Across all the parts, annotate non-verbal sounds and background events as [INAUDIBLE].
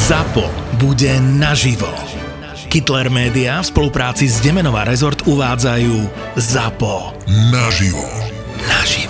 ZAPO bude naživo. Kittler Media v spolupráci s Demenová Resort uvádzajú ZAPO. Naživo. Naživo.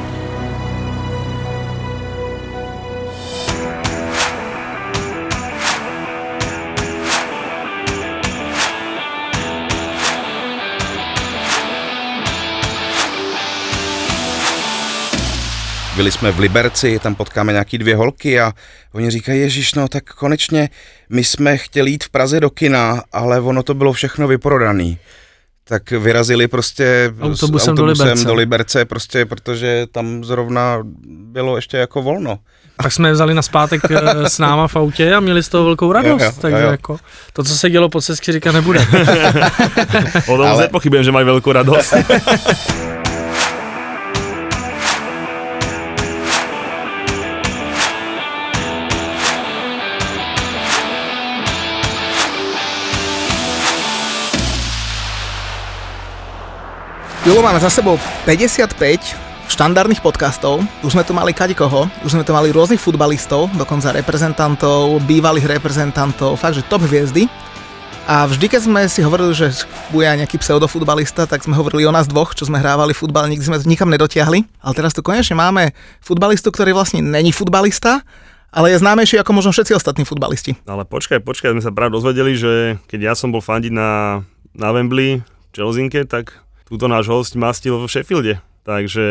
Byli jsme v Liberci, tam potkáme nějaký dvě holky a oni říkají, ježiš, no tak konečně my jsme chtěli jít v Praze do kina, ale ono to bylo všechno vyprodaný. Tak vyrazili prostě Autobusem s do autobusem Liberce. do Liberce, prostě protože tam zrovna bylo ještě jako volno. Tak jsme je vzali na zpátek eh, s náma v autě a měli z toho velkou radost, Jo, jo, takže jo, jako to, co se dělo po cestě, říká nebude. [LAUGHS] [LAUGHS] O tom Ale- nepochybujem, že mají velkou radost. [LAUGHS] Julo, máme za sebou 55 štandardných podcastov. Už sme tu mali koho, už sme tu mali rôznych futbalistov, dokonca reprezentantov, bývalých reprezentantov, fakt, že top hviezdy. A vždy, keď sme si hovorili, že bude aj nejaký pseudofutbalista, tak sme hovorili o nás dvoch, čo sme hrávali futbal, nikdy sme to nikam nedotiahli. Ale teraz tu konečne máme futbalistu, ktorý vlastne není futbalista, ale je známejší ako možno všetci ostatní futbalisti. Ale počkaj, počkaj, sme sa práve dozvedeli, že keď ja som bol fandiť na, na Wembley, Chelsinke, tak túto náš host mastil v Sheffielde. Takže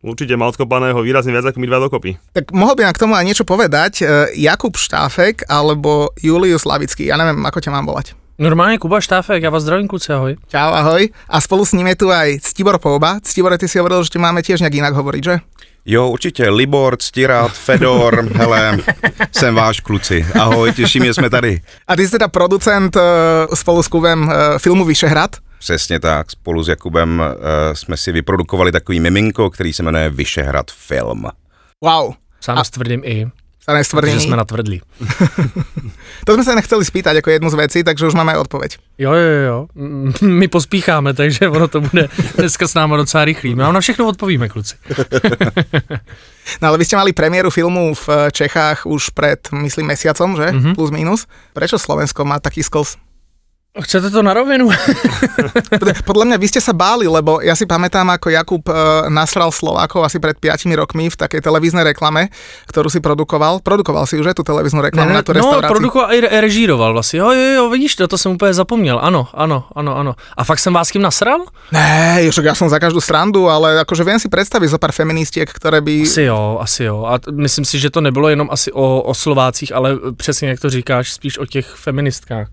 určite má odkopaného výrazne viac ako my dva dokopy. Tak mohol by nám k tomu aj niečo povedať e, Jakub Štáfek alebo Julius Lavický. Ja neviem, ako ťa mám volať. Normálně Kuba Štáfek, já vás zdravím kluci, ahoj. Čau, ahoj. A spolu s ním je tu aj Ctibor Pouba. Ctibore, ty si hovoril, že tě máme tiež nějak jinak hovoriť, že? Jo, určitě, Libor, Stirat, Fedor, [LAUGHS] hele, jsem váš kluci. Ahoj, těší mě, jsme tady. A ty jsi teda producent e, spolu s Kubem e, filmu Vyšehrad. Přesně tak, spolu s Jakubem uh, jsme si vyprodukovali takový miminko, který se jmenuje Vyšehrad film. Wow. Sám A- s tvrdým i, Sa nestvrdí. protože jsme natvrdli. [LAUGHS] To sme sa nechceli spýtať ako jednu z vecí, takže už máme aj odpoveď. Jo, jo, jo. Mm, My pospícháme, takže ono to bude dneska s náma docela rychlý. My vám na všechno odpovíme, kluci. [LAUGHS] No ale vy ste mali premiéru filmu v Čechách už pred, myslím, mesiacom, že? Mm-hmm. Plus minus. Prečo Slovensko má taký skos? Chcete to na rovinu? [LAUGHS] Podľa mňa vy ste sa báli, lebo ja si pamätám, ako Jakub e, nasral Slovákov asi pred 5 rokmi v takej televíznej reklame, ktorú si produkoval. Produkoval si už aj tú televíznu reklamu na tú no, restauráciu. produkoval i re- režíroval vlastně. Jo, jo, jo, vidíš to, to jsem úplně zapomněl. Ano, ano, ano, ano. A fakt jsem vás s kým nasral? Ne, však ja som za každú srandu, ale akože viem si predstaviť zo pár feministiek, ktoré by... Asi jo, asi jo. A myslím si, že to nebylo jenom asi o, o Slovácích, ale přesně jak to říkáš, spíš o těch feministkách.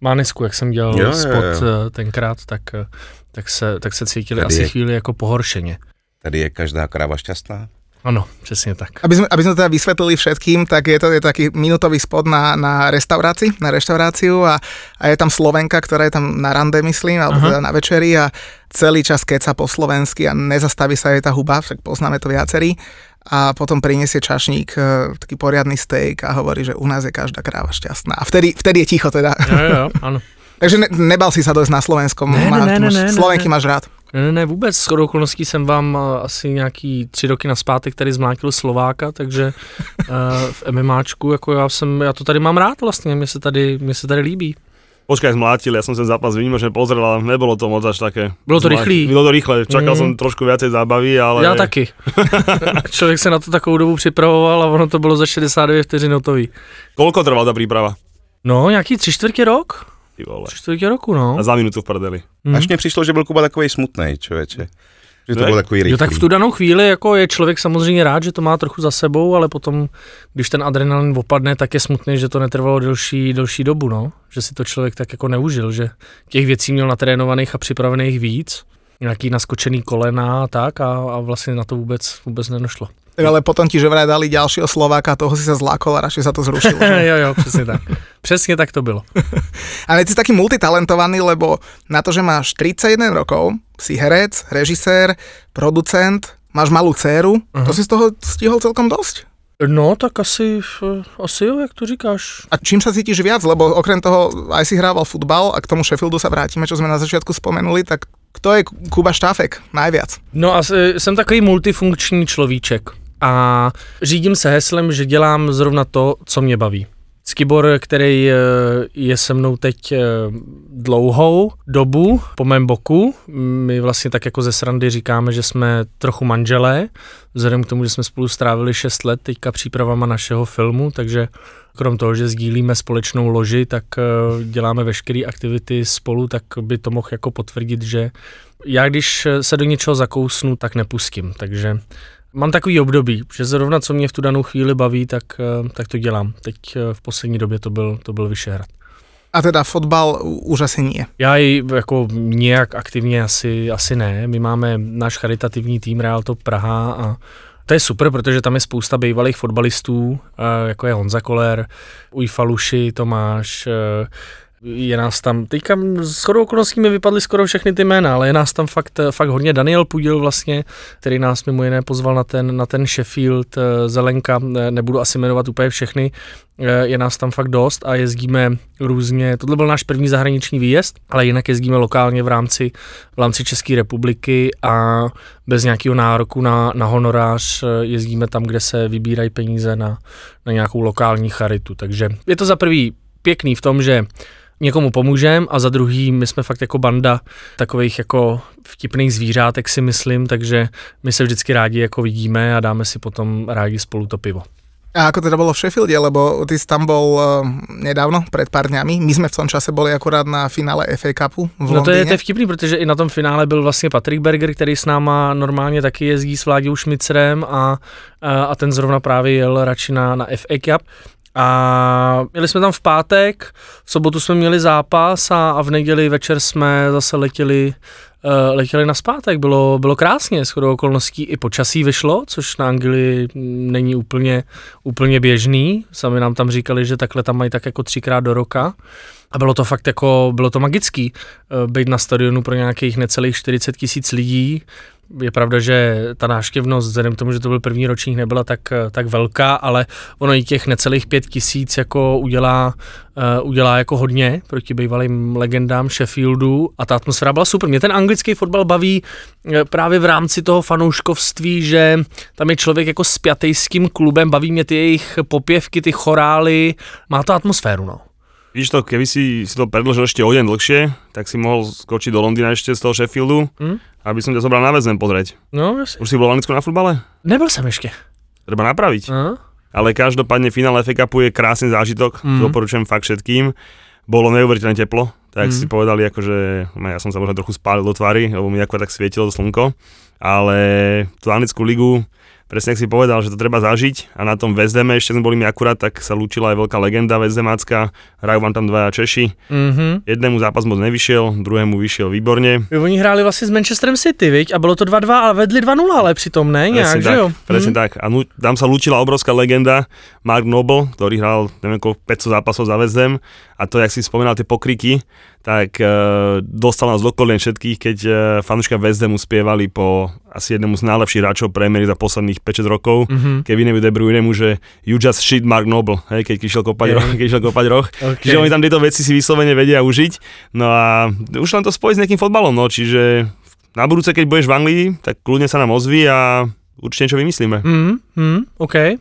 Mánesku, jak jsem dělal Jo, jo, spot jo. eh, tenkrát, tak, eh, tak, se, tak se cítili Tady asi je- chvíli jako pohoršeně. Tady je každá kráva šťastná. Ano, přesně tak. Aby sme, aby sme to teda vysvetlili všetkým, tak je to je taký minútový spot na, na restaurácii, na reštauráciu a, a je tam Slovenka, ktorá je tam na rande, myslím, alebo Aha. teda na večeri a celý čas keca po slovensky a nezastaví sa jej tá huba, však poznáme to viacerí a potom prinesie čašník e, taký poriadny steak a hovorí, že u nás je každá kráva šťastná. A vtedy, vtedy je ticho teda. Jo, jo, ano. [LAUGHS] Takže ne, nebal si sa dojsť na Slovensko. Ne, má, ne, ne, máš, ne, ne, Slovenky ne. máš rád. Ne, ne, ne, vůbec. S okolností jsem vám eh, asi nějaký tři roky naspátek tady zmlátil Slováka, takže uh, v MMAčku, jako já jsem, já to tady mám rád vlastně, mě se tady, mě se tady líbí. Počkaj, zmlátil, ja som ten zápas výnimočne pozrel, ale nebolo to moc až také. Bylo to rýchlý. Bylo to rýchle, čakal Mm. som trošku viacej zábavy, ale... Já taky. [LAUGHS] Člověk se na to takovou dobu připravoval a ono to bylo za 69 vteřin hotový. Koľko trvala tá príprava? No, nějaký tři čtvrtě rok? Ty vole. Tři čtvrtě roku, no. A za minútu v prdeli. Hmm. Až mně přišlo, že byl Kuba takový smutný, člověče. Že to Ne? bylo takový rychlý. Jo, tak v tu danou chvíli jako je člověk samozřejmě rád, že to má trochu za sebou, ale potom, když ten adrenalin opadne, tak je smutný, že to netrvalo delší, delší dobu, no. Že si to člověk tak jako neužil, že těch věcí měl natrénovaných a připravených víc, nějaký naskočený kolena a tak a, a vlastně na to vůbec, vůbec nedošlo. Tak ale potom ti že vraj dali ďalšieho Slováka, toho si sa zlákol a radšej sa to zrušilo. [LAUGHS] jo, jo, přesně tak. Přesně tak to bylo. [LAUGHS] Ale ty si taký multitalentovaný, lebo na to, že máš 31 rokov, si herec, režisér, producent, máš malú dceru, to si z toho stihol celkom dosť. No, tak asi, asi jo, jak to říkáš. A čím sa cítiš viac? Lebo okrem toho aj si hrával futbal a k tomu Sheffieldu sa vrátime, čo sme na začiatku spomenuli, tak kto je Kuba Štáfek najviac? No a jsem takový multifunkční človíček a řídím se heslem, že dělám zrovna to, co mě baví. Skibor, který eh, je se mnou teď eh, dlouhou dobu po mém boku, my vlastně tak jako ze srandy říkáme, že jsme trochu manželé, vzhledem k tomu, že jsme spolu strávili 6 let teďka přípravama našeho filmu, takže krom toho, že sdílíme společnou loži, tak eh, děláme veškeré aktivity spolu, tak by to mohl jako potvrdit, že já když se do něčeho zakousnu, tak nepustím, takže mám takový období, že zrovna co mě v tu danou chvíli baví, tak, eh, tak to dělám. Teď eh, v poslední době to byl, to byl Vyšehrad. A teda fotbal už asi nie. Já i jako nějak aktivně asi, asi ne. My máme náš charitativní tým Real Top Praha a to je super, protože tam je spousta bývalých fotbalistů, eh, jako je Honza Koller, Uj Faluši, Tomáš, je nás tam, teďka s chodou okolností mi vypadly skoro všechny ty jména, ale je nás tam fakt, fakt hodně. Daniel Pudil vlastně, který nás mimo jiné pozval na ten, na ten Sheffield, eh, Zelenka, ne- nebudu asi jmenovat úplně všechny, eh, je nás tam fakt dost a jezdíme různě, tohle byl náš první zahraniční výjezd, ale jinak jezdíme lokálně v rámci, v rámci České republiky a bez nějakého nároku na, na honorář eh, jezdíme tam, kde se vybírají peníze na, na nějakou lokální charitu. Takže je to za prvý pěkný v tom, že někomu pomůžem a za druhý my jsme fakt jako banda takových jako vtipných zvířátek si myslím, takže my se vždycky rádi jako vidíme a dáme si potom rádi spolu to pivo. A ako teda bolo v Sheffielde, lebo ty si tam bol uh, nedávno, pred pár dňami. My sme v tom čase boli akurát na finále FA Cupu v No to je, to je vtipný, protože i na tom finále byl vlastně Patrick Berger, který s náma normálně taky jezdí s Vláďou Šmicerem a, a, a ten zrovna právě jel radši na, na FA Cup. A jeli jsme tam v pátek, v sobotu jsme měli zápas a, a v neděli večer jsme zase letěli, uh, letěli na zpátek. Bylo, bylo krásně, shodou okolností i počasí vyšlo, což na Anglii není úplně, úplně běžný. Sami nám tam říkali, že takhle tam mají tak jako třikrát do roka. A bylo to fakt jako, bylo to magický, eh, být na stadionu pro nějakých necelých 40 tisíc lidí. Je pravda, že ta návštěvnost, vzhledem k tomu, že to byl první ročník, nebyla tak, tak velká, ale ono i těch necelých pět tisíc jako udělá, uh, udělá jako hodně proti bývalým legendám Sheffieldu a ta atmosféra byla super. Mě ten anglický fotbal baví eh, právě v rámci toho fanouškovství, že tam je člověk jako spjatý s tím klubem, baví mě ty jejich popěvky, ty chorály, má to atmosféru, no. Víš to, keby si, si to predlžil ešte o deň dlhšie, tak si mohol skočiť do Londýna ešte z toho Sheffieldu, Hm? aby som ťa zobral na väzem pozrieť. No, jasně. Už si bol v Anglicku na futbale? Nebyl jsem ještě. Treba napraviť. No. Ale každopádne finále FA Cupu je krásny zážitok, Mhm. mm. doporučujem fakt všetkým. Bolo neuveriteľne teplo, tak mm. si povedali, akože no, ja som sa možno trochu spálil do tvary, lebo mi ako tak svietilo to slnko, ale tú anglickú ligu, presne ak si povedal, že to treba zažiť a na tom Hame ešte sme boli my akurát, tak sa lúčila aj veľká legenda Hamácka, hrajú vám tam dvaja Češi, Mhm. jednému zápas moc nevyšiel, druhému vyšiel výborne. Oni hráli vlastně s Manchesterem City, viď? A bylo to 2-2, ale vedli 2-0, ale přitom ne, nějak, Presne že tak, jo? presne Mhm. tak. A nu, tam sa lúčila obrovská legenda Mark Noble, ktorý hral neviem koľko 500 zápasov za Ham a to, jak si spomínal tie pokriky, tak e, dostal nás do kolien všetkých, keď e, fanúška West Hamu spievali po asi jednému z najlepších hráčov Premier za posledných 5-6 rokov, Mhm. Kevinovi De Bruynemu, že you just shit Mark Noble, hej, keď išiel kopať, Hej. roh, keď išiel kopať roh. [LAUGHS] Okay. Čiže oni tam tieto veci si vyslovene vedia užiť. No a už len to spojiť s nejakým fotbalom, no, čiže na budúce, keď budeš v Anglii, tak kľudne sa nám ozví a určite niečo vymyslíme. Mhm, mhm, OK.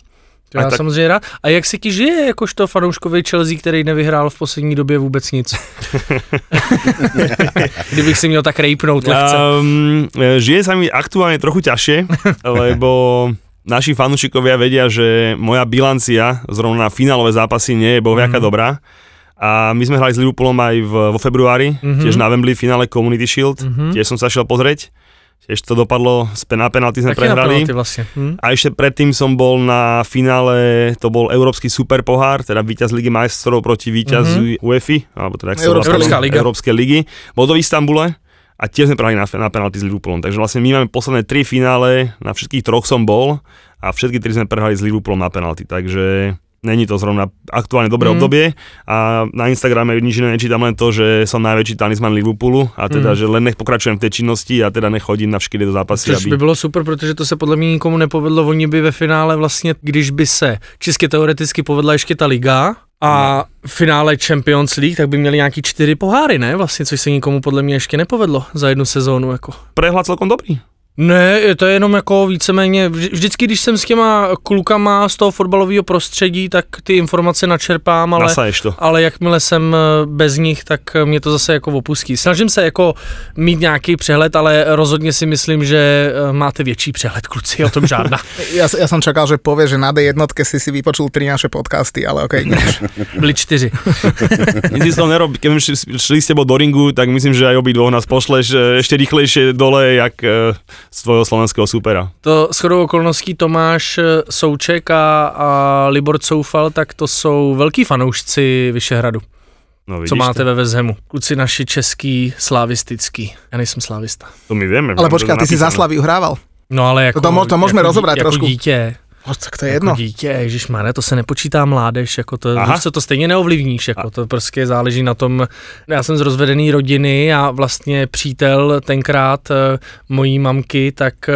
To A já tak- samozřejmě rád. A jak se ti žije jakožto fanouškovi Chelsea, který nevyhrál v poslední době vůbec nic? [LAUGHS] Kdybych si měl tak rejpnout lehce. Um, žije sa mi aktuálne trochu ťažšie, [LAUGHS] lebo naši fanúšikovia vedia, že moja bilancia zrovna na finálové zápasy nie je bohviaká Mhm. dobrá. A my sme hrali s Liverpoolom aj v, vo februári, Mhm. tiež na Wembley v finále Community Shield, Mhm. tiež som sa šiel pozrieť. Tiež to dopadlo, na penalty sme prehrali. penalty vlastne. Hm? A ešte predtým som bol na finále, to bol Európsky super pohár, teda víťaz Ligy majstrov proti víťaz mm-hmm. UEFA, alebo teda Európska spolu, liga. Európskej ligy. Bol to v Istambule a tiež sme prehrali na, na penalty s Liverpoolom. Takže vlastne my máme posledné tri finále, na všetkých troch som bol a všetky tri sme prehrali s Liverpoolom na penalty. Takže není to zrovna aktuálne dobré Mm. obdobie a na Instagrame nič iné nečítam len to, že som najväčší talisman Liverpoolu a teda, Mm. že len nech pokračujem v té činnosti a teda nech chodím na všetky do zápasy, Což by bylo super, protože to se podle mě nikomu nepovedlo. Oni by ve finále vlastně, když by se čistě teoreticky povedla ještě ta liga a v finále Champions League, tak by měli nějaký čtyři poháry, ne? Vlastně, což se nikomu podle mě ještě nepovedlo za jednu sezónu. Jako. Prehľad celkom dobrý. Ne, je to jenom jako víceméně, vždy- vždycky, když jsem s těma klukama z toho fotbalového prostředí, tak ty informace načerpám, ale, Nasaješ to. ale jakmile jsem eh, bez nich, tak eh, mě to zase jako opustí. Snažím se jako mít nějaký přehled, ale rozhodně si myslím, že eh, máte větší přehled, kluci, o tom žádná. Ja, ja som čakal, že povie, že na D1 si si vypočul tri naše podcasty, ale okej, okay, [LAUGHS] nič. Byli čtyři. [LAUGHS] Nic si to nerob, keby šli, šli s tebou do ringu, tak myslím, že aj obidvoch nás pošleš ešte rýchlejšie dole, jak z tvojho slovenského supera. To shodou okolností Tomáš eh, Souček a, a Libor Coufal, tak to jsou velký fanoušci Vyšehradu. No vidíš Co máte to? ve Vezhemu? Kluci naši český, slavistický. Já nejsem slavista. To my vieme. Ale to ty si za napísané. Slaviu hrával. No ale jako, To to můžeme jako, rozobrať jako trošku. dítě. O, tak to je Jako jedno. dítě, ježišmarja, to se nepočítá mládež, jako to, Aha. co, to stejně neovlivníš, jako to prostě záleží na tom, já jsem z rozvedené rodiny a vlastně přítel tenkrát eh, mojí mamky, tak eh,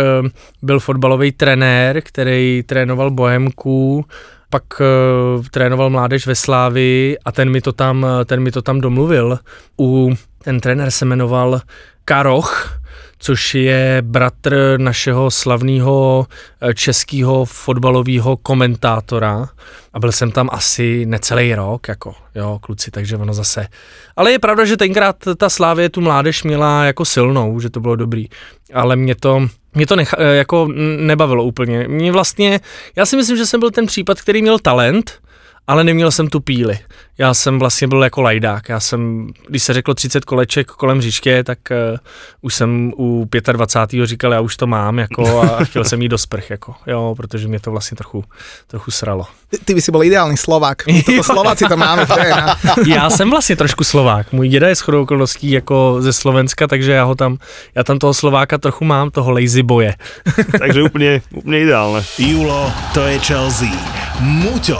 byl fotbalový trenér, který trénoval Bohemku, pak uh, trénoval mládež ve Slávi a ten mi to tam, ten mi to tam domluvil. U, ten trenér se jmenoval Karoch, což je bratr našeho slavného českého fotbalového komentátora a byl jsem tam asi necelý rok, jako jo, kluci, takže ono zase. Ale je pravda, že tenkrát ta Slávě tu mládež měla jako silnou, že to bylo dobrý, ale mě to, mě to necha, jako n- nebavilo úplně. Mě vlastně, já si myslím, že jsem byl ten případ, který měl talent, ale neměl jsem tu píli. Já jsem vlastně byl jako lajdák. Já jsem, když se řeklo 30 koleček kolem říčky, tak uh, už jsem u 25. říkal, já už to mám, jako, a [LAUGHS] chtěl jsem jít do sprch, jako, jo, protože mě to vlastně trochu, trochu sralo. Ty, ty by si bol ideálny Slovák. My toto [LAUGHS] Slováci to máme. [LAUGHS] Já jsem vlastně trošku Slovák. Můj děda je shodou okolností jako ze Slovenska, takže já ho tam, já tam toho Slováka trochu mám, toho lazy boje. Takže úplne, úplne ideálne. Julo, to je Chelsea. Muťo,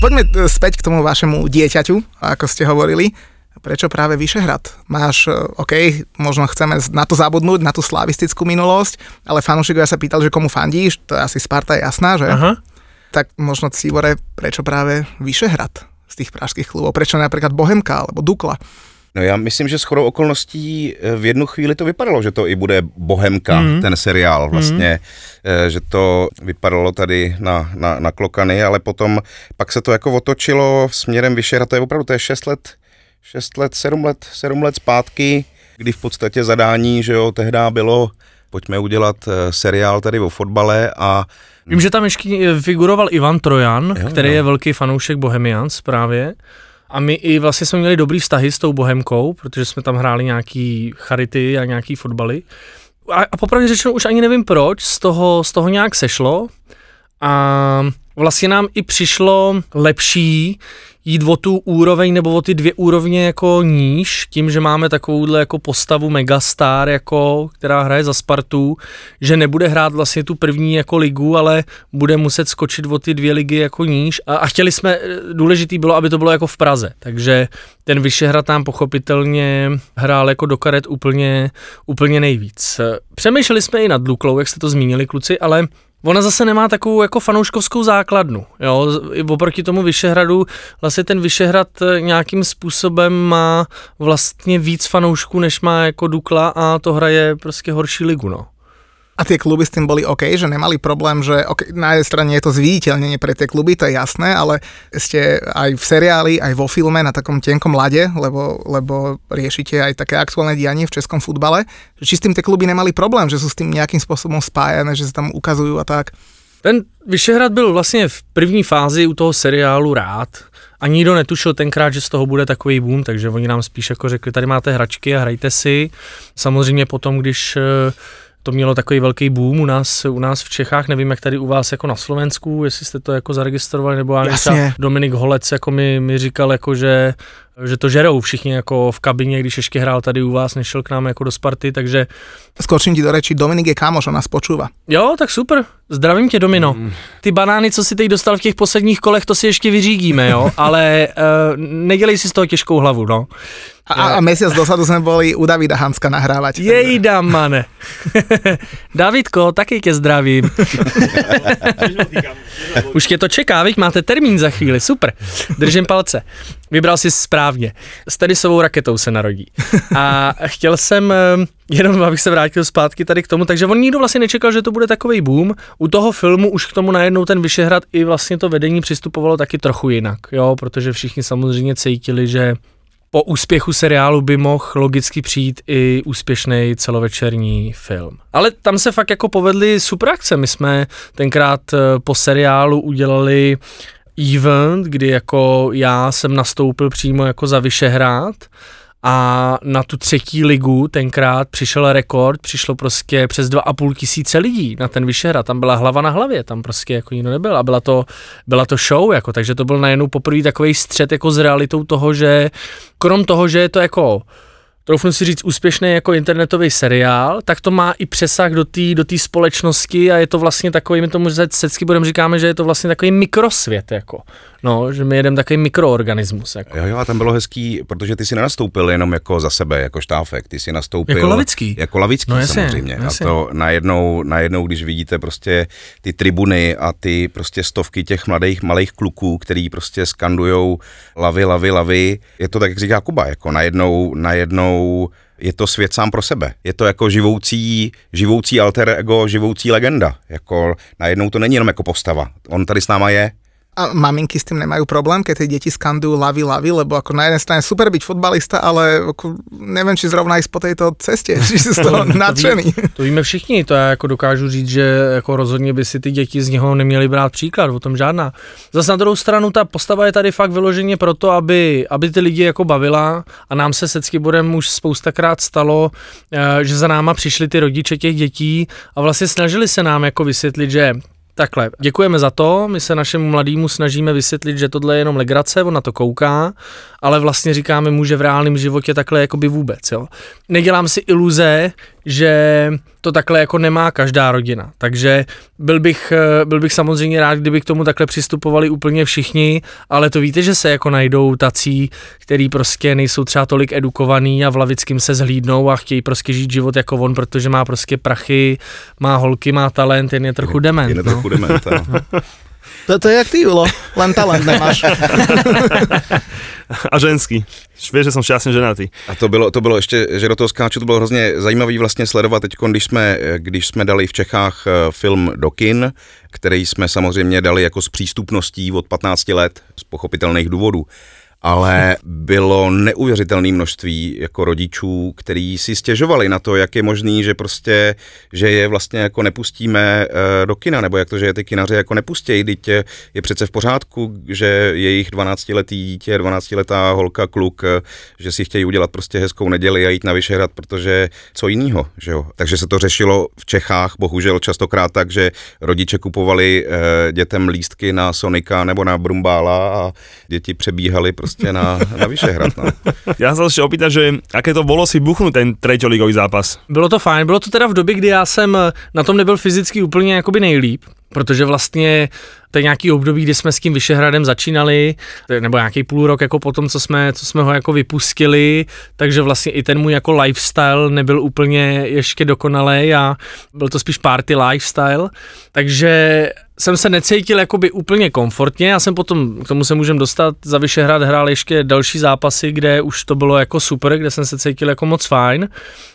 Poďme e, späť k tomu vašemu dieťaťu, ako ste hovorili. Prečo práve Vyšehrad? Máš, e, OK, možno chceme na to zabudnúť, na tú slavistickú minulosť, ale fanúšikovia sa pýtali, že komu fandíš, to je asi Sparta je jasná, že? Aha. Tak možno Cívore, prečo práve Vyšehrad z tých pražských klubov? Prečo napríklad Bohemka alebo Dukla? No já myslím, že shodou okolností eh, v jednu chvíli to vypadalo, že to i bude Bohemka, Mhm. mm. ten seriál vlastně, mm. že to vypadalo tady na, na, na klokany, ale potom pak se to jako otočilo směrem Vyšera, to je opravdu, to je 6 let, 6 let, 7 let, 7 let zpátky, kdy v podstatě zadání, že jo, tehdy bylo, pojďme udělat eh, seriál tady o fotbale a Vím, že tam ještě figuroval Ivan Trojan, Jo, který jo. je velký fanoušek Bohemians právě. A my i vlastně jsme měli dobrý vztahy s tou Bohemkou, protože jsme tam hráli nějaký charity a nějaký fotbaly. A, a popravdě řečeno už ani nevím proč, z toho, z toho nějak sešlo. A vlastně nám i přišlo lepší jít o tu úroveň nebo o ty dvě úrovně jako níž, tím, že máme takovouhle jako postavu megastar, jako, která hraje za Spartu, že nebude hrát vlastně tu první jako ligu, ale bude muset skočit o ty dvě ligy jako níž. A, a chtěli jsme, důležitý bylo, aby to bylo jako v Praze, takže ten Vyšehrad tam pochopitelně hrál jako do karet úplně, úplně nejvíc. Přemýšleli jsme i nad Duklou, jak jste to zmínili kluci, ale Ona zase nemá takovou jako fanouškovskou základnu, jo, oproti tomu Vyšehradu, vlastně ten Vyšehrad eh, nějakým způsobem má vlastně víc fanoušků, než má jako Dukla a to hraje prostě horší ligu, no. A tie kluby s tým boli OK, že nemali problém, že okay, na jednej strane je to zviditeľnenie pre tie kluby, to je jasné, ale ste aj v seriáli, aj vo filme na takom tenkom lade, lebo, lebo riešite aj také aktuálne dianie v českom futbale, že či s tým tie kluby nemali problém, že sú s tým nejakým spôsobom spájané, že sa tam ukazujú a tak. Ten Vyšehrad byl vlastně v první fázi u toho seriálu rád a nikdo netušil tenkrát, že z toho bude takový boom, takže oni nám spíš jako řekli, tady máte hračky a hrajte si. Samozřejmě potom, když eh, to mělo takový velký boom u nás, u nás v Čechách, nevím jak tady u vás jako na Slovensku, jestli jste to jako zaregistrovali, nebo já Jasně. Dominik Holec jako mi, mi říkal, jako že, že to žerou všichni jako v kabině, když ještě hrál tady u vás, nešel k nám jako do Sparty, takže Skočím ti do reči, Dominik je kámoš, on nás počúva. jo, tak super, zdravím tě Domino. Ty banány, co si teď dostal v těch posledních kolech, to si ještě vyřídíme, jo, [LAUGHS] ale uh, nedělej si z toho těžkou hlavu, no. A, a mesiac dosadu sme boli u Davida Hanska nahrávať. Jejda, mane. [LAUGHS] Davidko, taky tě zdravím. [LAUGHS] Už tě to čeká, viď? Máte termín za chvíli, super. Držím palce. Vybral si správně. S tenisovou raketou se narodí. A chtěl jsem, eh, jenom abych se vrátil zpátky tady k tomu, takže on nikdo vlastně nečekal, že to bude takový boom. U toho filmu už k tomu najednou ten Vyšehrad i vlastně to vedení přistupovalo taky trochu jinak, jo, protože všichni samozřejmě cítili, že po úspěchu seriálu by mohl logicky přijít i úspěšný celovečerní film. Ale tam se fakt jako povedly super akce. My jsme tenkrát eh, po seriálu udělali event, kdy jako já jsem nastoupil přímo jako za Vyšehrad a na tu třetí ligu tenkrát přišel rekord, přišlo prostě přes dva a půl tisíce lidí na ten Vyšehrad, tam byla hlava na hlavě, tam prostě jako nikdo nebyl a byla to, byla to show, jako, takže to byl najednou poprvé takový střed jako s realitou toho, že krom toho, že je to jako troufnu si říct, úspěšný jako internetový seriál, tak to má i přesah do té do té společnosti a je to vlastně takový, my tomu vždycky budeme říkáme, že je to vlastně takový mikrosvět, jako. No, že my jedeme takový mikroorganismus. Jako. Jo, jo, a tam bylo hezký, protože ty si nenastoupil jenom jako za sebe, jako štáfek, ty si nastoupil... Jako Lavický. Jako Lavický No jasně, samozřejmě. jasně. A to najednou, najednou, když vidíte prostě ty tribuny a ty prostě stovky těch mladých malých kluků, který prostě skandujou lavy, lavy, lavy, je to tak, jak říká Kuba, jako najednou, najednou je to svět sám pro sebe. Je to jako živoucí, živoucí alter ego, živoucí legenda. Jako najednou to není jenom jako postava. On tady s náma je, A maminky s tým nemajú problém, keď tie deti skandujú lavy, lavy, lebo ako na jednej strane super byť fotbalista, ale ako neviem, či zrovna ísť po tejto ceste, [LAUGHS] či si z toho nadšený. To víme všichni, to já jako dokážu říct, že jako rozhodně by si ty děti z něho neměly brát příklad, o tom žádná. Zase na druhou stranu ta postava je tady fakt vyloženě proto, aby, aby ty lidi jako bavila a nám se se Ckyborem už spoustakrát stalo, eh, že za náma přišli ty rodiče těch dětí a vlastně snažili se nám jako vysvětlit, že Takhle, děkujeme za to, my se našemu mladému snažíme vysvětlit, že tohle je jenom legrace, on na to kouká, ale vlastně říkáme mu, že v reálném životě takhle jakoby vůbec, jo. Nedělám si iluze, že to takhle jako nemá každá rodina, takže byl bych, eh, byl bych samozřejmě rád, kdyby k tomu takhle přistupovali úplně všichni, ale to víte, že se jako najdou tací, který prostě nejsou třeba tolik edukovaný a v Lavickým se zhlídnou a chtějí prostě žít život jako on, protože má prostě prachy, má holky, má talent, jen je trochu dement. je no. trochu dement. [LAUGHS] To, to je jak ty, Julo, len talent nemáš. [LAUGHS] A ženský. Vieš, že som šťastne ženatý. A to bylo, to bylo ještě, že do toho skáču, to bylo hrozně zajímavý vlastně sledovat teď, když jsme, když jsme dali v Čechách eh, film do kin, který jsme samozřejmě dali jako s přístupností od 15 let z pochopitelných důvodů. Ale bylo neuvěřitelné množství jako rodičů, kteří si stěžovali na to, jak je možný, že prostě, že je vlastně jako nepustíme eh, do kina, nebo jak to, že je ty kinaři jako nepustějí, teď je, přece v pořádku, že jejich 12-letý dítě, 12-letá holka, kluk, eh, že si chtějí udělat prostě hezkou neděli a jít na Vyšehrad, protože co jiného, že jo. Takže se to řešilo v Čechách, bohužel častokrát tak, že rodiče kupovali eh, dětem lístky na Sonika nebo na Brumbála a děti přebíhali prostě na, na Vyšehrad, no. Ja sa ešte opýtať, že aké to bolo si buchnúť ten treťoligový zápas. Bylo to fajn, bylo to teda v době, kdy já jsem na tom nebyl fyzicky úplně jakoby nejlíp, protože vlastně to je nějaký období, kdy jsme s tím Vyšehradem začínali, nebo nějaký půl rok jako potom, co jsme, co jsme ho jako vypustili, takže vlastně i ten můj jako lifestyle nebyl úplně ještě dokonalý a byl to spíš party lifestyle, takže jsem se necítil jakoby úplně komfortně, já jsem potom, k tomu se můžem dostat, za Vyšehrad hrál ještě další zápasy, kde už to bylo jako super, kde jsem se cítil jako moc fajn.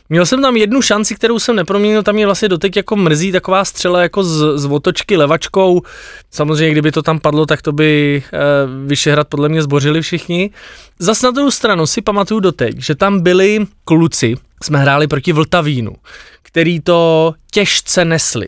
Měl jsem tam jednu šanci, kterou jsem neproměnil, tam mě vlastně doteď jako mrzí taková střela jako z, z otočky levačkou. Samozřejmě, kdyby to tam padlo, tak to by e, Vyšehrad podle mě zbořili všichni. Zas na druhou stranu si pamatuju doteď, že tam byli kluci, jsme hráli proti Vltavínu, který to těžce nesli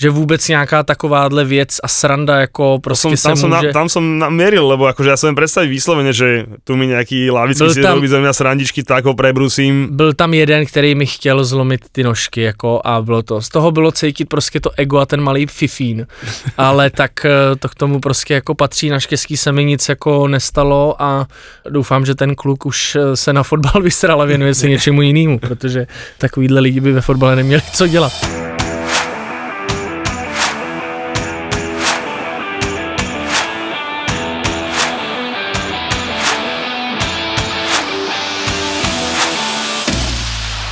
že vůbec nějaká takováhle věc a sranda jako prostě som, tam, se som může... na, tam som namieril, lebo akože ja som predstaviť vyslovene, že tu mi nejaký lavický si tam- robí ze mňa srandičky, tak ho prebrusím. Byl tam jeden, který mi chtěl zlomit ty nožky, jako a bylo to. Z toho bylo cítit prostě to ego a ten malý fifín. [LAUGHS] Ale tak eh, to k tomu prostě jako patří, naštěstí se mi nic jako nestalo a doufám, že ten kluk už eh, se na fotbal [LAUGHS] vysral a věnuje se něčemu jinému, protože takovýhle lidi by ve fotbale neměli co dělat.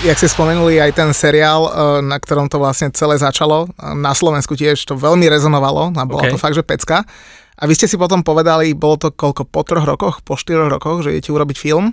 Jak si spomenuli aj ten seriál, eh, na ktorom to vlastne celé začalo, eh, na Slovensku tiež to veľmi rezonovalo a bola OK. to fakt, že pecka. A vy ste si potom povedali, bolo to koľko, po troch rokoch, po štyroch rokoch, že idete urobiť film.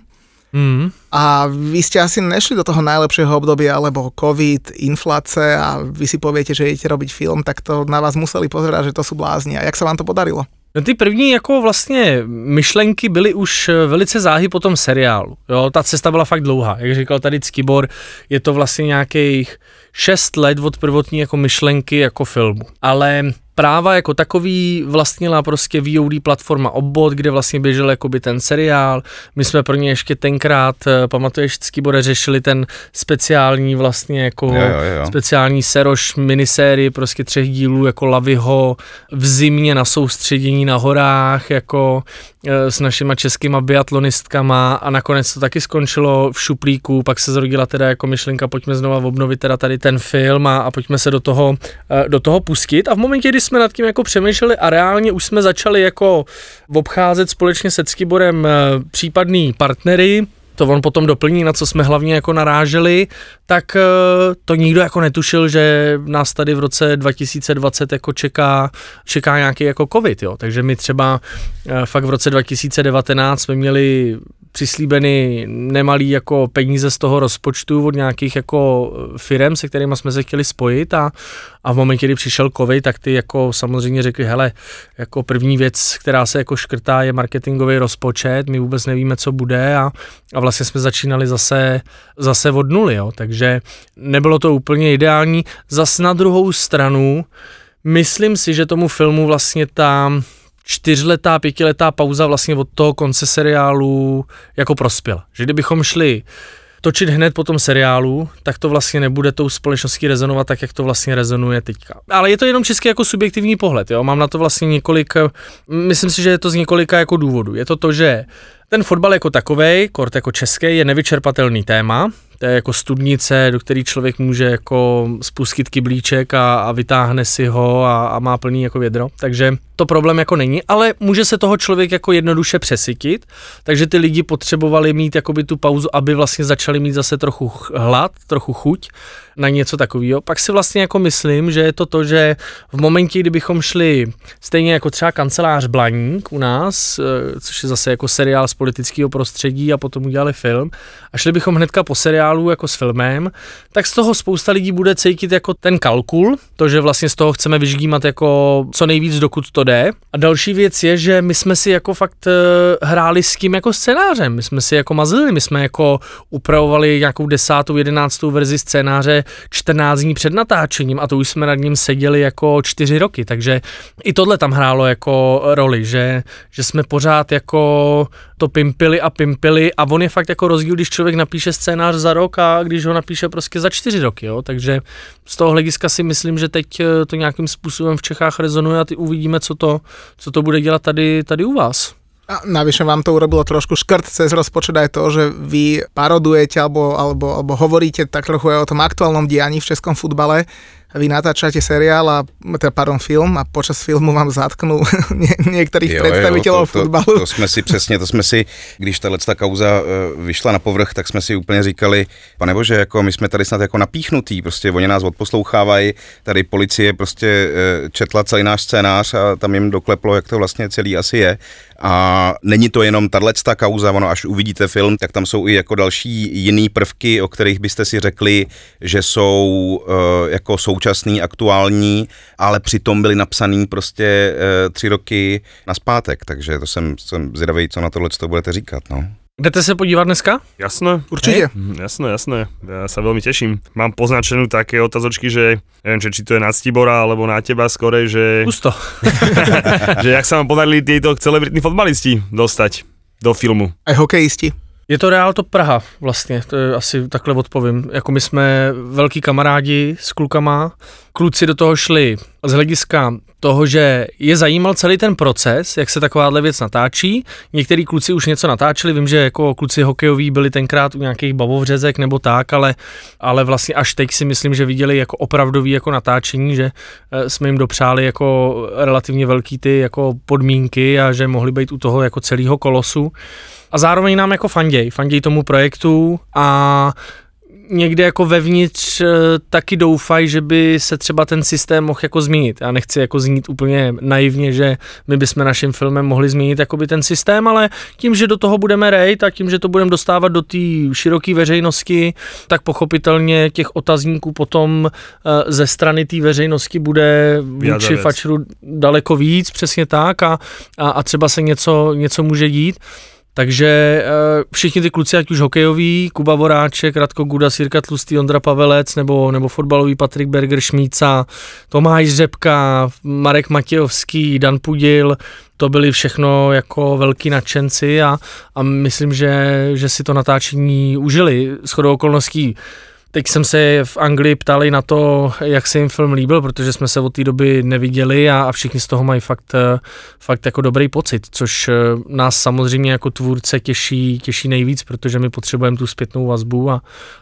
Mm. A vy ste asi nešli do toho najlepšieho obdobia, lebo COVID, inflácie a vy si poviete, že idete robiť film, tak to na vás museli pozerať, že to sú blázni. A jak sa vám to podarilo? No ty první jako vlastně myšlenky byly už eh, velice záhy po tom seriálu. Jo, ta cesta byla fakt dlouhá. Jak říkal tady Skibor, je to vlastně nějakých šest let od prvotní jako myšlenky jako filmu. Ale práva jako takový vlastnila prostě VOD platforma Obot, kde vlastně běžel jakoby ten seriál. My jsme pro ně ještě tenkrát, eh, pamatuješ, Skibore, řešili ten speciální vlastně jako Jo, jo, jo. speciální seroš minisérie prostě třech dílů jako Laviho v zimě na soustředění na horách jako s našima českýma biatlonistkama a nakonec to taky skončilo v šuplíku, pak se zrodila teda jako myšlenka, pojďme znova obnovit teda tady ten film a, a pojďme se do toho, e, do toho pustit. A v momentě, kdy jsme nad tím jako přemýšleli a reálně už jsme začali jako obcházet společně se Ckiborem e, případný partnery, to on potom doplní, na co jsme hlavně jako naráželi, tak eh, to nikdo jako netušil, že nás tady v roce 2020 jako čeká, čeká nějaký jako covid, jo. Takže my třeba eh, fakt v roce 2019 jsme měli přislíbeny nemalý jako peníze z toho rozpočtu od nějakých jako firm, se kterými jsme se chtěli spojit a, a v momentě, kdy přišel covid, tak ty jako samozřejmě řekli, hele, jako první věc, která se jako škrtá, je marketingový rozpočet, my vůbec nevíme, co bude a, a vlastně jsme začínali zase, zase od nuly, jo. takže nebylo to úplně ideální. Zas na druhou stranu, myslím si, že tomu filmu vlastně ta čtyřletá, pětiletá pauza vlastně od toho konce seriálu jako prospěla. Že kdybychom šli točit hned po tom seriálu, tak to vlastně nebude tou společností rezonovat tak, jak to vlastně rezonuje teďka. Ale je to jenom český jako subjektivní pohled, jo. Mám na to vlastně několik, myslím si, že je to z několika jako důvodů. Je to to, že ten fotbal jako takovej, kort jako český, je nevyčerpatelný téma. To je jako studnice, do který člověk může jako spustit kyblíček a, a vytáhne si ho a, a má plný jako vědro. Takže to problém jako není, ale může se toho člověk jako jednoduše přesytit, takže ty lidi potřebovali mít jakoby tu pauzu, aby vlastně začali mít zase trochu ch- hlad, trochu chuť na něco takového. Pak si vlastně jako myslím, že je to to, že v momentě, kdybychom šli stejně jako třeba kancelář Blaník u nás, eh, což je zase jako seriál z politického prostředí a potom udělali film a šli bychom hnedka po seriálu jako s filmem, tak z toho spousta lidí bude cítit jako ten kalkul, to, že vlastně z toho chceme vyždímat jako co nejvíc, dokud to jde. A další věc je, že my jsme si jako fakt eh, hráli s tím jako scénářem, my jsme si jako mazlili, my jsme jako upravovali nějakou desátou, jedenáctou verzi scénáře 14 dní před natáčením a to už jsme nad ním seděli jako čtyři roky, takže i tohle tam hrálo jako roli, že, že jsme pořád jako to pimpili a pimpili a on je fakt jako rozdíl, když člověk napíše scénář za rok a když ho napíše prostě za čtyři roky, jo? takže z toho hlediska si myslím, že teď eh, to nějakým způsobem v Čechách rezonuje a ty uvidíme, co to, co to bude dělat tady, tady u vás. A navyše vám to urobilo trošku škrt cez rozpočet aj to, že vy parodujete alebo, alebo, alebo hovoríte tak trochu aj o tom aktuálnom dianí v českom futbale. Vy natáčate seriál a teda, pardon, film a počas filmu vám zatknú [LAUGHS] nie, niektorých jo, představitelů jo, to, fotbalu. To, to, jsme si [LAUGHS] přesně, to jsme si, když tahle ta kauza eh, vyšla na povrch, tak jsme si úplně říkali, pane bože, jako my jsme tady snad jako napíchnutý, prostě oni nás odposlouchávají, tady policie prostě eh, četla celý náš scénář a tam jim dokleplo, jak to vlastně celý asi je. A není to jenom tahle kauza, ono až uvidíte film, tak tam jsou i jako další jiný prvky, o kterých byste si řekli, že jsou uh, jako současný, aktuální, ale přitom byly napsaný prostě uh, tři roky na zpátek, takže to jsem, jsem zvědavý, co na tohle to budete říkat, no. Jdete se podívat dneska? Jasné. Určite. Hej, jasné, jasné. Ja sa veľmi teším. Mám poznačenú také otázočky, že neviem, či, či to je na Stibora, alebo na teba skore, že, Pusto. [LAUGHS] že jak sa vám podarili tieto celebritní fotbalisti dostať do filmu. Aj hokejisti. Je to Real to Praha vlastně, to je asi takhle odpovím. Jako my jsme velký kamarádi s klukama, kluci do toho šli z hlediska toho, že je zajímal celý ten proces, jak se takováhle věc natáčí. Některý kluci už něco natáčeli, vím, že jako kluci hokejoví byli tenkrát u nějakých bavovřezek nebo tak, ale, ale vlastně až teď si myslím, že viděli jako opravdový jako natáčení, že eh, jsme jim dopřáli jako relativně velký ty jako podmínky a že mohli být u toho jako celého kolosu a zároveň nám jako fanděj, fanděj tomu projektu a někde jako vevnitř eh, taky doufají, že by se třeba ten systém mohl jako změnit. Já nechci jako znít úplně naivně, že my bychom naším filmem mohli změnit jakoby ten systém, ale tím, že do toho budeme rejt a tím, že to budeme dostávat do té široké veřejnosti, tak pochopitelně těch otazníků potom eh, ze strany té veřejnosti bude vůči fačru daleko víc, přesně tak a, a, a třeba se něco, něco může dít. Takže uh, všichni ty kluci, ať už hokejoví, Kuba Voráček, Radko Guda, Sirka Tlustý, Ondra Pavelec, nebo, nebo fotbalový Patrik Berger, Šmíca, Tomáš Řepka, Marek Matějovský, Dan Pudil, to byli všechno jako velký nadšenci a, a myslím, že, že si to natáčení užili. Shodou okolností Teď jsem se v Anglii ptali na to, jak se jim film líbil, protože jsme se od té doby neviděli a, a všichni z toho mají fakt, eh, fakt jako dobrý pocit, což eh, nás samozřejmě jako tvůrce těší, těší nejvíc, protože my potřebujeme tu zpětnou vazbu a,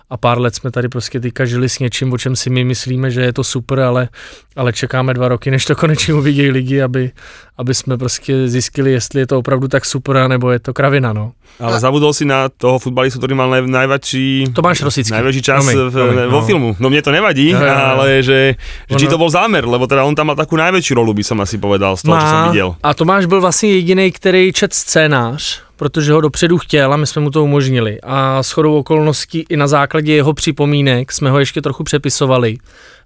a pár let jsme tady prostě teďka žili s něčím, o čem si my myslíme, že je to super, ale, ale čekáme dva roky, než to konečně uvidí lidi, aby, aby jsme prostě zjistili, jestli je to opravdu tak super, nebo je to kravina, no. Ale zabudol si na toho futbalistu, ktorý mal naj, najväčší, Tomáš Rosický. najväčší čas no, v, no, vo filmu. No mne to nevadí, no, no, no. ale že, že či to bol zámer, lebo teda on tam mal takú najväčšiu rolu, by som asi povedal, z toho, Má, čo som videl. A Tomáš byl vlastně jediný, který čet scénář, protože ho dopředu chtěl a my jsme mu to umožnili. A s chodou okolností i na základě jeho připomínek jsme ho ještě trochu přepisovali.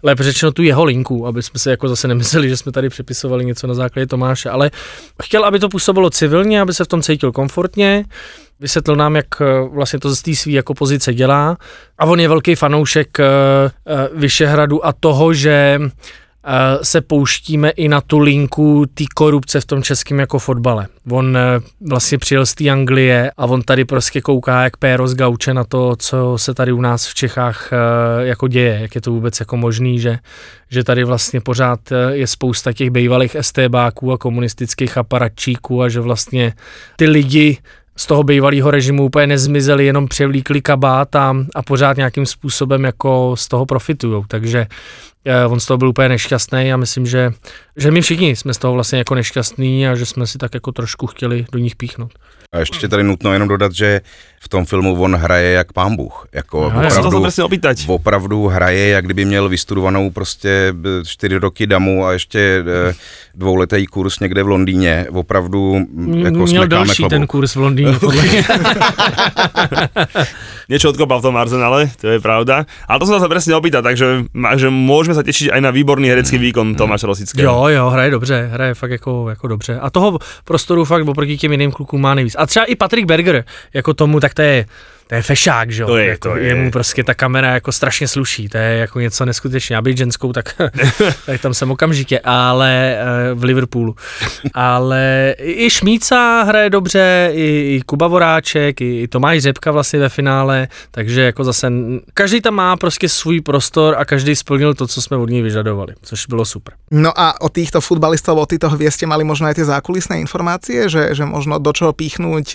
Lépe řečeno tu jeho linku, aby jsme si jako zase nemysleli, že jsme tady přepisovali něco na základě Tomáše, ale chtěl, aby to působilo civilně, aby se v tom cítil komfortně. Vysvětlil nám, jak eh, vlastně to z té svý jako pozice dělá. A on je velký fanoušek eh, eh, Vyšehradu a toho, že se pouštíme i na tu linku té korupce v tom českém jako fotbale. On vlastně přijel z té Anglie a on tady prostě kouká jak péro z gauče na to, co se tady u nás v Čechách jako děje, jak je to vůbec jako možný, že, že tady vlastně pořád je spousta těch bývalých STBáků a komunistických aparatčíků a že vlastně ty lidi z toho bývalého režimu úplně nezmizeli, jenom převlíkli kabát a, a pořád nějakým způsobem jako z toho profitují. Takže eh, on z toho byl úplně nešťastný a myslím, že, že my všichni jsme z toho vlastně jako nešťastní a že jsme si tak jako trošku chtěli do nich píchnout. A ještě tady nutno jenom dodat, že v tom filmu on hraje jak pán Bůh. Jako Aha, opravdu, to opravdu hraje, jak kdyby měl vystudovanou prostě čtyři roky damu a ještě eh, dvouletý kurz někde v Londýně. Opravdu jako Měl další klobouk. ten kurz v Londýně, [LAUGHS] podle mě. [LAUGHS] Niečo odkopal v tom Arsenale, to je pravda. Ale to som sa presne opýtať, takže že môžeme sa tešiť aj na výborný herecký výkon Tomáša Rosického. Jo, jo, hraje dobře, hraje fakt jako, jako dobře. A toho prostoru fakt oproti těm jiným klukům má nejvíc. A třeba i Patrick Berger, jako tomu, tak to je to je fešák, že jo? To je, jako, to je. Jemu prostě ta kamera jako strašně sluší, to je jako něco neskutečně. Aby ženskou, tak, [LAUGHS] tak tam jsem okamžitě, ale uh, v Liverpoolu. ale i Šmíca hraje dobře, i, i Kuba Voráček, i, i Tomáš Řepka vlastně ve finále, takže jako zase každý tam má prostě svůj prostor a každý splnil to, co jsme od něj vyžadovali, což bylo super. No a o týchto futbalistov, o týchto hviezde mali možno aj tie zákulisné informácie, že, že možno do čoho píchnuť,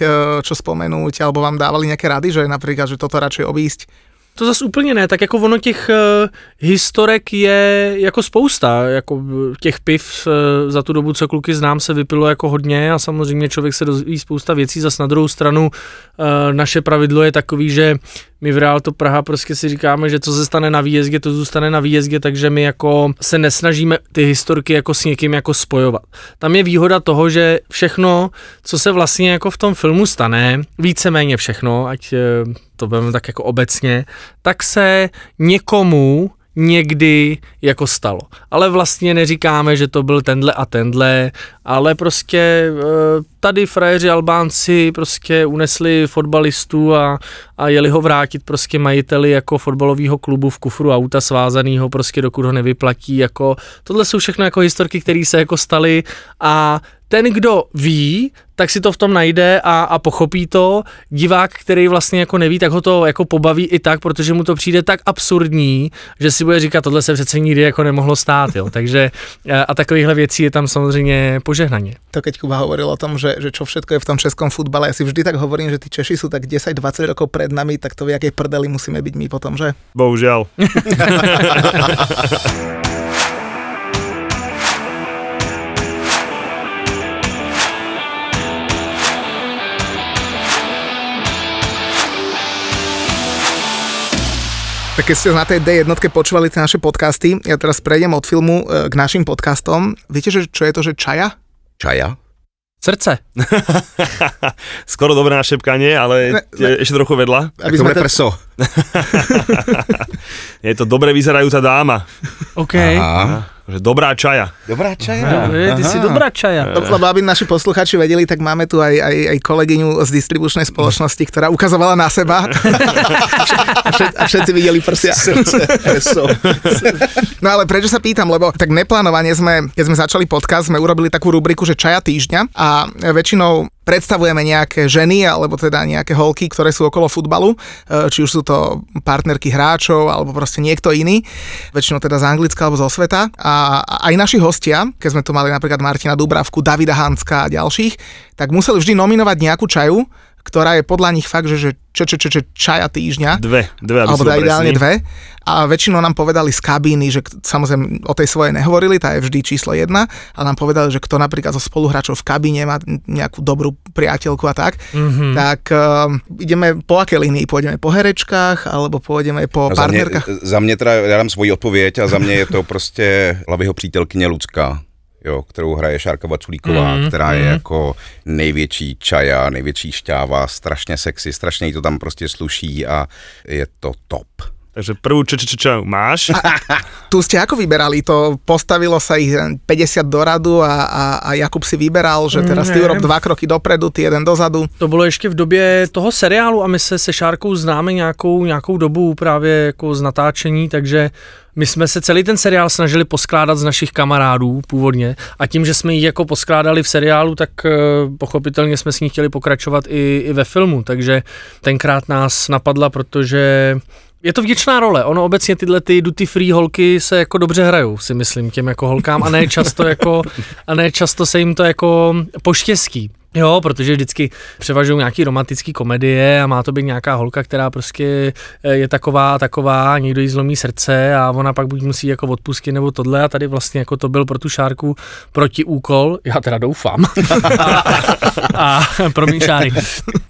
čo spomenúť, alebo vám dávali nejaké rady, že napríklad, že toto radšej obísť? To zase úplně ne, tak jako ono těch uh, historek je jako spousta, jako těch piv uh, za tu dobu, co kluky znám, se vypilo jako hodně a samozřejmě člověk se dozví spousta věcí, zase na druhou stranu uh, naše pravidlo je takový, že my v Real to Praha prostě si říkáme, že co se stane na výjezdě, to zůstane na výjezdě, takže my jako se nesnažíme ty historky jako s někým jako spojovat. Tam je výhoda toho, že všechno, co se vlastně jako v tom filmu stane, víceméně všechno, ať to budeme tak jako obecně, tak se někomu někdy jako stalo. Ale vlastně neříkáme, že to byl tenhle a tenhle, ale prostě eh, tady frajeři Albánci prostě unesli fotbalistu a, a jeli ho vrátit prostě majiteli jako fotbalového klubu v kufru auta svázaného prostě dokud ho nevyplatí. Jako, tohle jsou všechno jako historky, které se jako staly a ten, kdo ví, tak si to v tom najde a, a pochopí to. Divák, který vlastně jako neví, tak ho to jako pobaví i tak, protože mu to přijde tak absurdní, že si bude říkat, tohle se přece jako nemohlo stát, jo. Takže a takovýchhle věcí je tam samozřejmě požehnaně. To keď Kuba hovoril o tom, že, že čo všetko je v tom českom futbale, ja si vždy tak hovorím, že tí Češi sú tak 10-20 rokov pred nami, tak to v jakej prdeli musíme byť my potom, že? Bohužiaľ. [LAUGHS] Tak keď ste na tej D jednotke počúvali tie naše podcasty, ja teraz prejdem od filmu e, k našim podcastom. Viete, že čo je to, že čaja? Čaja? Srdce. [LAUGHS] Skoro dobré našepkanie, ale ne, ne. ešte trochu vedľa. Aby sme prso. [LAUGHS] je to dobre vyzerajúca dáma. OK. Aha. Že dobrá čaja. Dobrá čaja. No, ty si dobrá čaja. Lebo aby naši posluchači vedeli, tak máme tu aj, aj, aj kolegyňu z distribučnej spoločnosti, ktorá ukazovala na seba. [LAUGHS] a, všet, a všetci videli prsia. no ale prečo sa pýtam, lebo tak neplánovane sme, keď sme začali podcast, sme urobili takú rubriku, že čaja týždňa a väčšinou predstavujeme nejaké ženy alebo teda nejaké holky, ktoré sú okolo futbalu, e, či už sú to partnerky hráčov alebo proste niekto iný, väčšinou teda z Anglicka alebo zo sveta. A aj naši hostia, keď sme tu mali napríklad Martina Dubravku, Davida Hanska a ďalších, tak museli vždy nominovať nejakú čaju, ktorá je podľa nich fakt, že, že čo, čo, čo, čo čaja týždňa. Dve, dve, aby Alebo teda ideálne dve. A väčšinou nám povedali z kabíny, že samozrejme o tej svojej nehovorili, tá je vždy číslo jedna, a nám povedali, že kto napríklad zo spoluhráčov v kabíne má nejakú dobrú priateľku a tak, mm-hmm. tak uh, ideme po aké línii? Pôjdeme po herečkách, alebo pôjdeme po no partnerkách? Za mě, za mě teda, já dám svoji odpověď a za mě je to [LAUGHS] prostě hlavýho přítelkyně Lucka jo, kterou hraje Šárka Vaculíková, mm, která mm. je jako největší čaja, největší šťáva, strašně sexy, strašně jí to tam prostě sluší a je to top. Takže prvú čo, čo, čo, čo máš. tu ste ako vyberali? To postavilo sa ich 50 do radu a, a, a Jakub si vyberal, že teraz ty urob dva kroky dopredu, ty jeden dozadu. To bylo ještě v době toho seriálu a my se se Šárkou známe nějakou, nějakou dobu právě jako z natáčení, takže my jsme se celý ten seriál snažili poskládat z našich kamarádů původně a tím, že jsme ji jako poskládali v seriálu, tak uh, pochopitelně jsme s ní chtěli pokračovat i, i ve filmu, takže tenkrát nás napadla, protože je to vděčná role. Ono obecně tyhle ty duty free holky se jako dobře hrajou, si myslím, těm jako holkám a ne často jako, a ne často se jim to jako poštěstí. Jo, protože vždycky převažují nějaký romantický komedie a má to být nějaká holka, která prostě eh, je taková a taková, někdo jí zlomí srdce a ona pak buď musí jako odpustit nebo tohle a tady vlastně jako to byl pro tu šárku protiúkol, já teda doufám. [LAUGHS] a, a promiň šáry.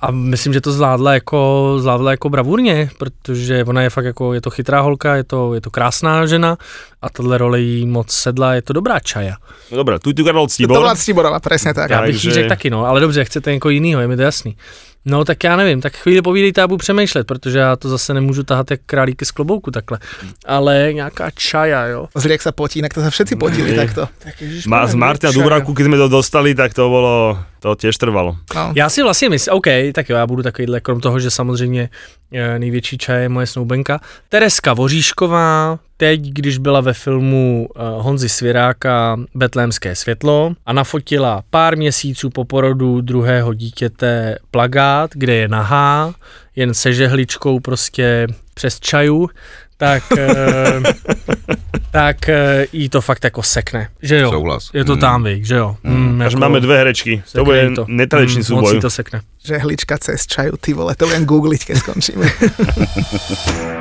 A myslím, že to zvládla jako, zvládla jako bravurně, protože ona je fakt jako, je to chytrá holka, je to, je to krásná žena a tohle role jí moc sedla, je to dobrá čaja. No dobré, tu tu Ctibor. To byla Ctiborová, přesně tak. Já bych jí řekl taky, no, ale dobře, chcete někoho jiného, je mi to jasný. No tak já nevím, tak chvíli povídejte a budu přemýšlet, protože já to zase nemůžu tahat jak králíky z klobouku takhle. Ale nějaká čaja, jo. Zri, jak se potí, tak to se všetci potili takto. Tak Má, z Martina Dubravku, když jsme to dostali, tak to bylo, to těž trvalo. No. Já si vlastně myslím, OK, tak jo, já budu takovýhle, krom toho, že samozřejmě eh, největší čaj je moje snoubenka. Tereska Voříšková, teď, když byla ve filmu uh, Honzy Svěráka Betlémské světlo a nafotila pár měsíců po porodu druhého dítěte plagát, kde je nahá, jen se žehličkou prostě přes čaju, tak, uh, [LAUGHS] tak uh, jí to fakt jako sekne, že jo? Souhlas. Je to mm. tam, vík, že jo? Mm. Mm, jako máme dvě herečky, to bude to. netradičný mm, súboj. Moc to sekne. Žehlička cez čaju, ty vole, to budem googliť, keď skončíme.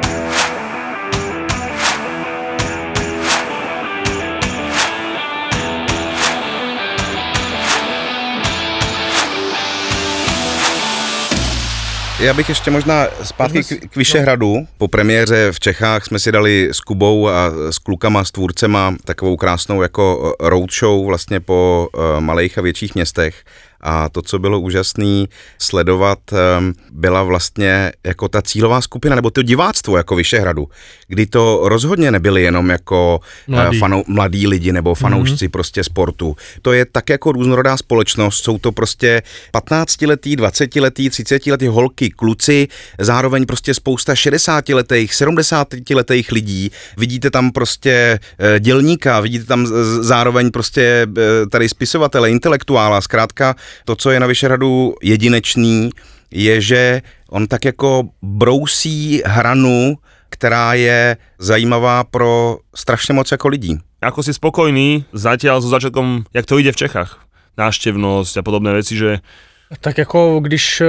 [LAUGHS] Já bych ještě možná zpátky k, k Vyšehradu. Po premiéře v Čechách jsme si dali s Kubou a s klukama, s tvůrcema takovou krásnou jako roadshow vlastně po uh, malých a větších městech a to, co bylo úžasné sledovat, byla vlastně jako ta cílová skupina, nebo to diváctvo jako Vyšehradu, kdy to rozhodně nebyly jenom jako eh, mladí, fanou, mladí lidi nebo fanoušci mm-hmm. prostě sportu. To je tak jako různorodá společnost, jsou to prostě 15-letý, 20-letý, 30-letý holky, kluci, zároveň prostě spousta 60-letých, 70-letých lidí. Vidíte tam prostě eh, dělníka, vidíte tam zároveň prostě eh, tady spisovatele, intelektuála, zkrátka to, co je na Vyšehradu jedinečný, je, že on tak jako brousí hranu, která je zajímavá pro strašně moc jako lidí. Ako si spokojný zatiaľ so začiatkom, jak to ide v Čechách? Náštěvnost a podobné věci, že tak jako když, eh,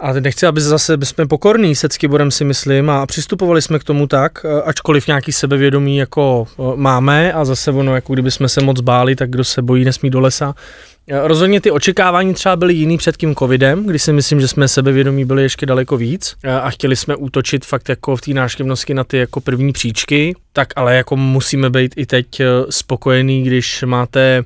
a nechci, aby zase jsme pokorní se Skiborem si myslím a přistupovali jsme k tomu tak, eh, ačkoliv nějaký sebevědomí jako eh, máme a zase ono, jako kdyby jsme se moc báli, tak kdo se bojí, nesmí do lesa. Rozhodně ty očekávání třeba byly jiný před tím covidem, kdy si myslím, že jsme sebevědomí byli ještě daleko víc a chtěli jsme útočit fakt jako v té náštěvnosti na ty jako první příčky, tak ale jako musíme být i teď spokojený, když máte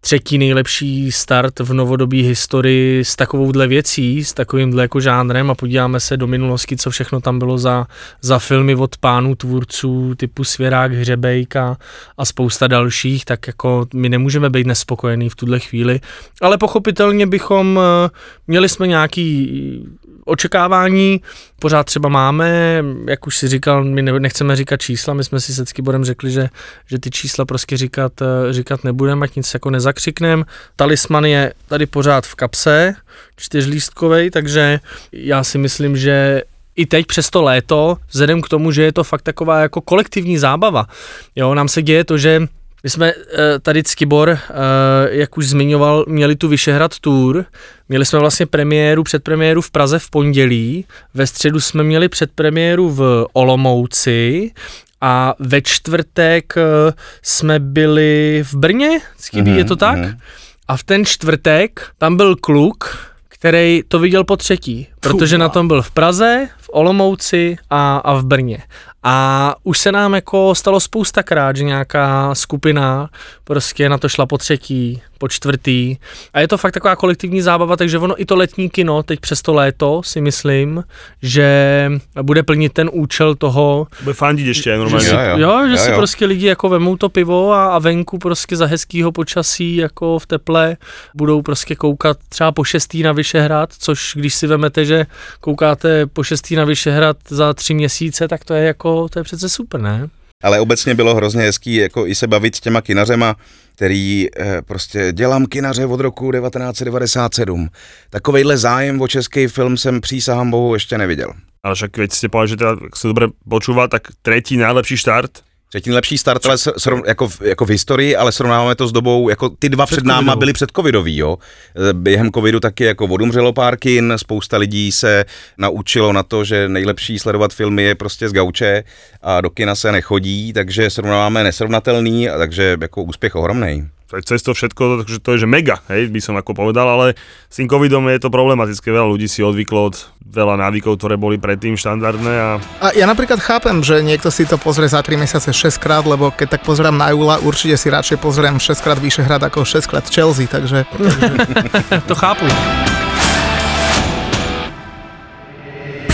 třetí nejlepší start v novodobí historii s takovouhle věcí, s takovýmhle jako žánrem a podíváme se do minulosti, co všechno tam bylo za, za filmy od pánů tvůrců typu Svěrák, Hřebejk a, a spousta dalších, tak jako my nemůžeme být nespokojení v tuhle chvíli, ale pochopitelně bychom, eh, měli jsme nějaký očekávání pořád třeba máme, jak už si říkal, my nechceme říkat čísla, my jsme si se Skiborem řekli, že, že ty čísla prostě říkat, eh, říkat nebudeme, ať nic jako nezakřikneme. Talisman je tady pořád v kapse, čtyřlístkovej, takže já si myslím, že i teď přes to léto, vzhledem k tomu, že je to fakt taková jako kolektivní zábava. Jo, nám se děje to, že my jsme eh, tady Skibor, eh, jak už zmiňoval, měli tu Vyšehrad Tour. Měli jsme vlastně premiéru, předpremiéru v Praze v pondělí. Ve středu jsme měli předpremiéru v Olomouci a ve čtvrtek eh, jsme byli v Brně, Skibí, mm-hmm, je to tak? Mm-hmm. A v ten čtvrtek tam byl kluk, který to viděl po třetí, protože na tom byl v Praze, v Olomouci a, a v Brně. A už se nám jako stalo spousta krát, že nějaká skupina prostě na to šla po třetí, po čtvrtý. A je to fakt taková kolektivní zábava, takže ono i to letní kino, teď přes to léto si myslím, že bude plnit ten účel toho. Bude fandit ještě normálně. Že si, jo, jo. jo, že jo, si jo. prostě lidi jako vemou to pivo a, a venku prostě za hezkýho počasí jako v teple budou prostě koukat třeba po šestý na Vyšehrad, což když si vemete, že koukáte po šestý na Vyšehrad za tři měsíce, tak to je jako, to je přece super, ne? Ale obecně bylo hrozně hezký jako i se bavit s těma kinařema, který eh, prostě dělám kinaře od roku 1997. Takovejhle zájem o český film jsem přísahám bohu ještě neviděl. Ale však keď ste povedali, že teda, ak sa dobre počúva, tak tretí najlepší štart Třetí nejlepší start ale srov, jako, v, jako v historii, ale srovnáváme to s dobou, jako ty dva před, před náma byly před covidový, jo. E, během covidu taky jako odumřelo pár kin, spousta lidí se naučilo na to, že nejlepší sledovat filmy je prostě z gauče a do kina se nechodí, takže srovnáváme nesrovnatelný, a takže jako úspěch ohromný cez to všetko, takže to je že mega, hej, by som ako povedal, ale s tým covidom je to problematické, veľa ľudí si odvyklo od veľa návykov, ktoré boli predtým štandardné. A... a ja napríklad chápem, že niekto si to pozrie za 3 mesiace 6 krát, lebo keď tak pozerám na Jula, určite si radšej pozriem 6 krát hrad ako 6 krát Chelsea, takže... [LAUGHS] to chápu.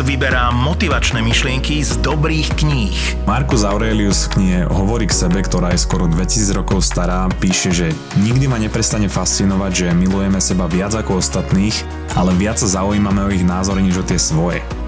vyberá motivačné myšlienky z dobrých kníh. Marcus Aurelius v knihe hovorí k sebe, ktorá je skoro 2000 rokov stará, píše, že nikdy ma neprestane fascinovať, že milujeme seba viac ako ostatných, ale viac sa zaujímame o ich názory než o tie svoje.